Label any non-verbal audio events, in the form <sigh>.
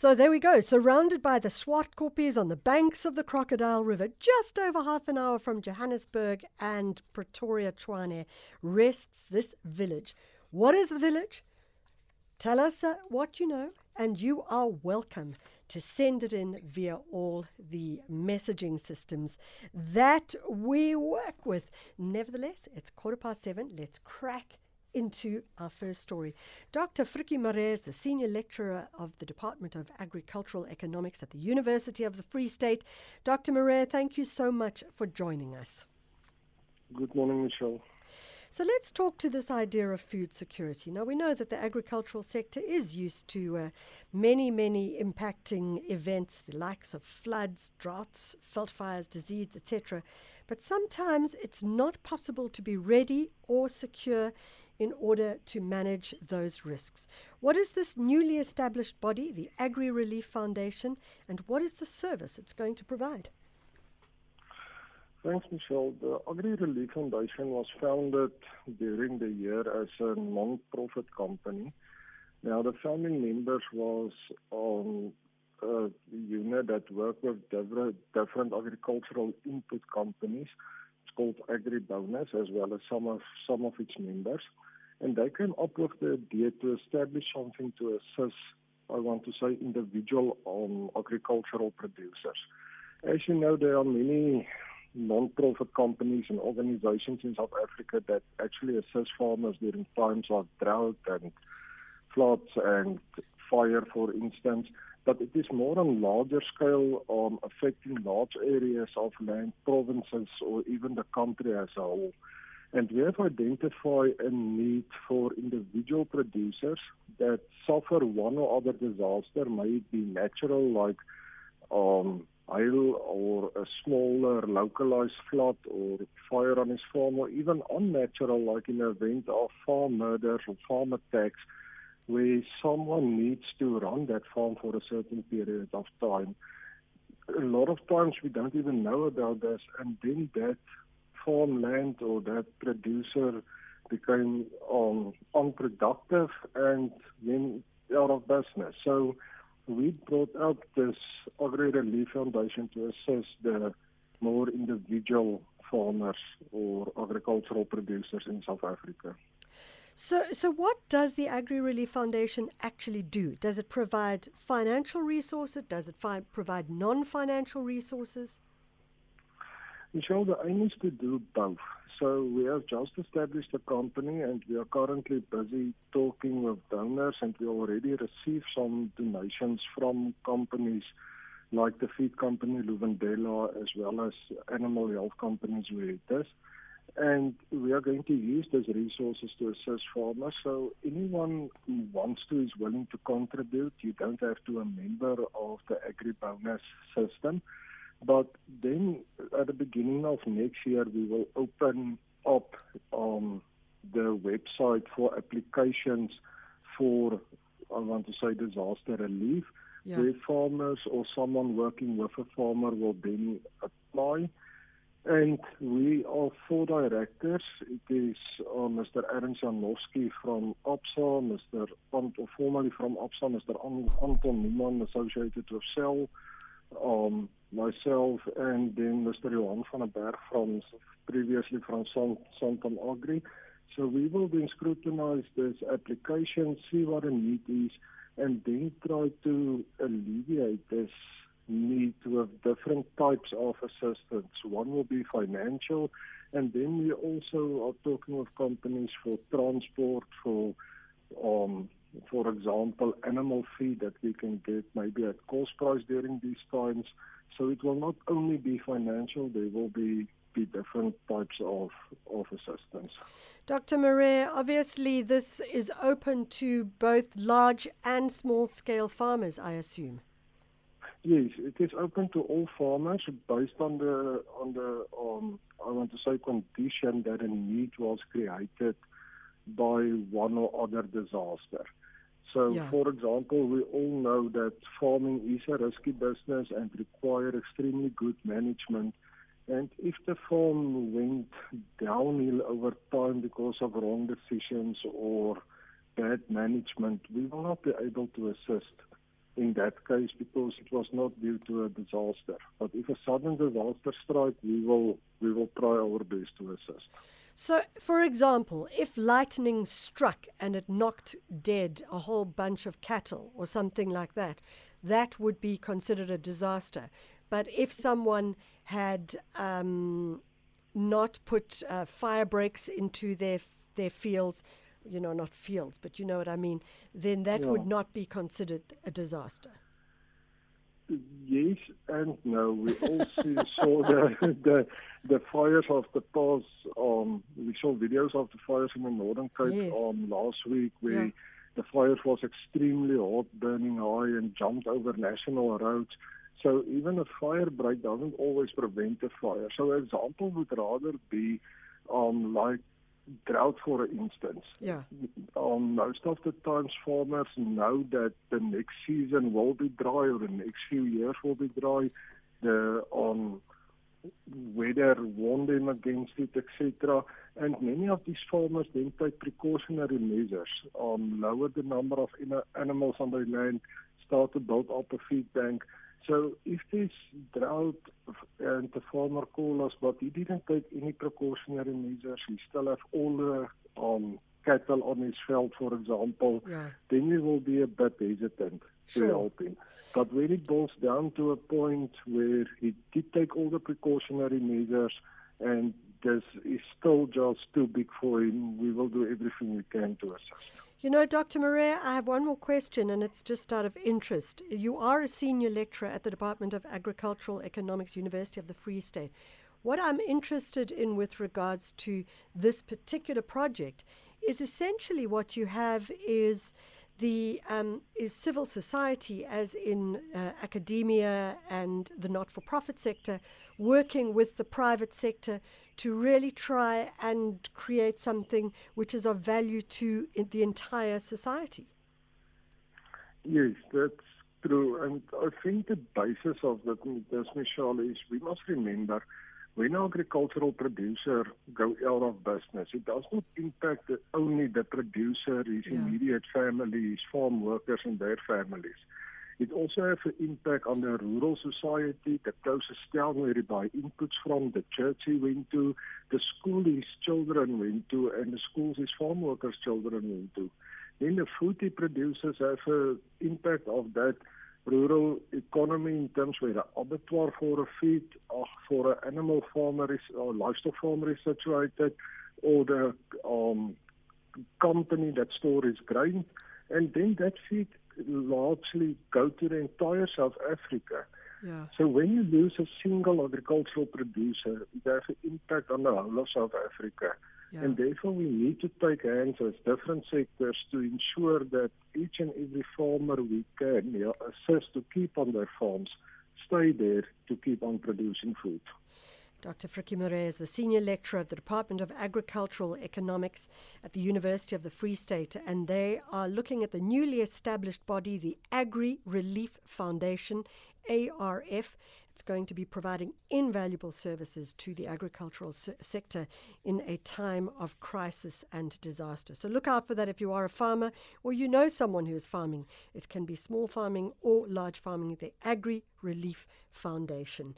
So there we go, surrounded by the Swartkoppies on the banks of the Crocodile River, just over half an hour from Johannesburg and Pretoria, Tshwane, rests this village. What is the village? Tell us uh, what you know, and you are welcome to send it in via all the messaging systems that we work with. Nevertheless, it's quarter past seven. Let's crack into our first story. Dr. Frikkie Maré is the senior lecturer of the Department of Agricultural Economics at the University of the Free State. Dr. Maré, thank you so much for joining us. Good morning, Michelle. So let's talk to this idea of food security. Now, we know that the agricultural sector is used to uh, many, many impacting events, the likes of floods, droughts, veld fires, disease, etc. But sometimes it's not possible to be ready or secure in order to manage those risks. What is this newly established body, the Agri Relief Foundation, and what is the service it's going to provide? Thanks, Michelle. The Agri Relief Foundation was founded during the year as a non-profit company. Now, the founding members was um, a unit that worked with different agricultural input companies. Called AgriBonus, as well as some of some of its members and they came up with the idea to establish something to assist, I want to say, individual um, agricultural producers. As you know, there are many non-profit companies and organizations in South Africa that actually assist farmers during times of drought and floods and fire, for instance. But it is more on larger scale, um, affecting large areas of land, provinces, or even the country as a whole. And we have identified a need for individual producers that suffer one or other disaster, may it be natural like um, hail or a smaller localized flood or fire on his farm, or even unnatural like in the event of farm murders or farm attacks, where someone needs to run that farm for a certain period of time. A lot of times we don't even know about this, and then that farmland or that producer became um, unproductive and then out of business. So we brought out this Agri Relief Foundation to assist the more individual farmers or agricultural producers in South Africa. So, so what does the Agri Relief Foundation actually do? Does it provide financial resources? Does it fi- provide non-financial resources? Michelle, the aim is to do both. So we have just established a company and we are currently busy talking with donors and we already received some donations from companies like the feed company Luvendela as well as animal health companies Veritas. And we are going to use those resources to assist farmers. So anyone who wants to is willing to contribute. You don't have to be a member of the AgriBonus system. But then at the beginning of next year, we will open up um, the website for applications for, I want to say, disaster relief, yeah. where farmers or someone working with a farmer will then apply. And we are four directors. It is uh, Mr. Aaron Janowski from OPSA, Mr. Ant, formerly from OPSA, Mr. Anton Niemann, associated with Cell, um, myself and then Mr. Johan van der Berg from previously from Santam Agri. So we will then scrutinize this application, see what the need is, and then try to alleviate this need with different types of assistance. One will be financial, and then we also are talking with companies for transport, for um, for example, animal feed that we can get maybe at cost price during these times. So it will not only be financial, there will be be different types of, of assistance. Dr. Maré, obviously this is open to both large and small scale farmers, I assume. Yes, it is open to all farmers based on the on the um, I want to say condition that a need was created by one or other disaster. So, yeah. for example, we all know that farming is a risky business and require extremely good management. And if the farm went downhill over time because of wrong decisions or bad management, we will not be able to assist in that case because it was not due to a disaster. But if a sudden disaster strike, we will we will try our best to assist. So, for example, if lightning struck and it knocked dead a whole bunch of cattle or something like that, that would be considered a disaster. But if someone had um, not put uh, fire breaks into their their fields, you know, not fields, but you know what I mean, then that Yeah. would not be considered a disaster. Yes and no. We also <laughs> saw the, the the fires of the past. Um, we saw videos of the fires in the Northern Cape Yes. um, last week, where Yeah. the fire was extremely hot, burning high, and jumped over national roads. So even a fire break doesn't always prevent a fire. So an example would rather be um, like drought, for instance Yeah. um, most of the times farmers know that the next season will be dry or the next few years will be dry. The um, weather warn them against it, etc. And many of these farmers then take precautionary measures, um, lower the number of animals on their land, start to build up a feed bank. So if this drought and the farmer call us, but he didn't take any precautionary measures, he still have all the um, cattle on his veld, for example, Yeah. then we will be a bit hesitant Sure. to help him. But when it boils down to a point where he did take all the precautionary measures and this is still just too big for him, we will do everything we can to assist. You know, Dr. Maria, I have one more question, and it's just out of interest. You are a senior lecturer at the Department of Agricultural Economics, University of the Free State. What I'm interested in with regards to this particular project is essentially what you have is the um, is civil society, as in uh, academia and the not-for-profit sector, working with the private sector to really try and create something which is of value to the entire society. Yes, that's true. And I think the basis of that, this, Michelle, is we must remember when an agricultural producer go out of business, it does not impact the, only the producer, his Yeah. immediate family, his farm workers and their families. It also has an impact on the rural society, the closest town where he buy inputs from, the church he went to, the school his children went to, and the schools his farm workers' children went to. Then the food he produces has an impact of that rural economy in terms where the abattoir for a feed or for an animal farmer is or livestock farmer is situated, or the um, company that stores grain, and then that feed largely go to the entire South Africa. Yeah. So when you lose a single agricultural producer, it has an impact on the whole of South Africa. Yeah. And therefore we need to take hands as different sectors to ensure that each and every farmer we can yeah, assist to keep on their farms, stay there to keep on producing food. Dr. Frikkie Murray is the senior lecturer at the Department of Agricultural Economics at the University of the Free State, and they are looking at the newly established body, the Agri Relief Foundation, ARF. It's going to be providing invaluable services to the agricultural se- sector in a time of crisis and disaster. So look out for that if you are a farmer or you know someone who is farming. It can be small farming or large farming, the Agri Relief Foundation.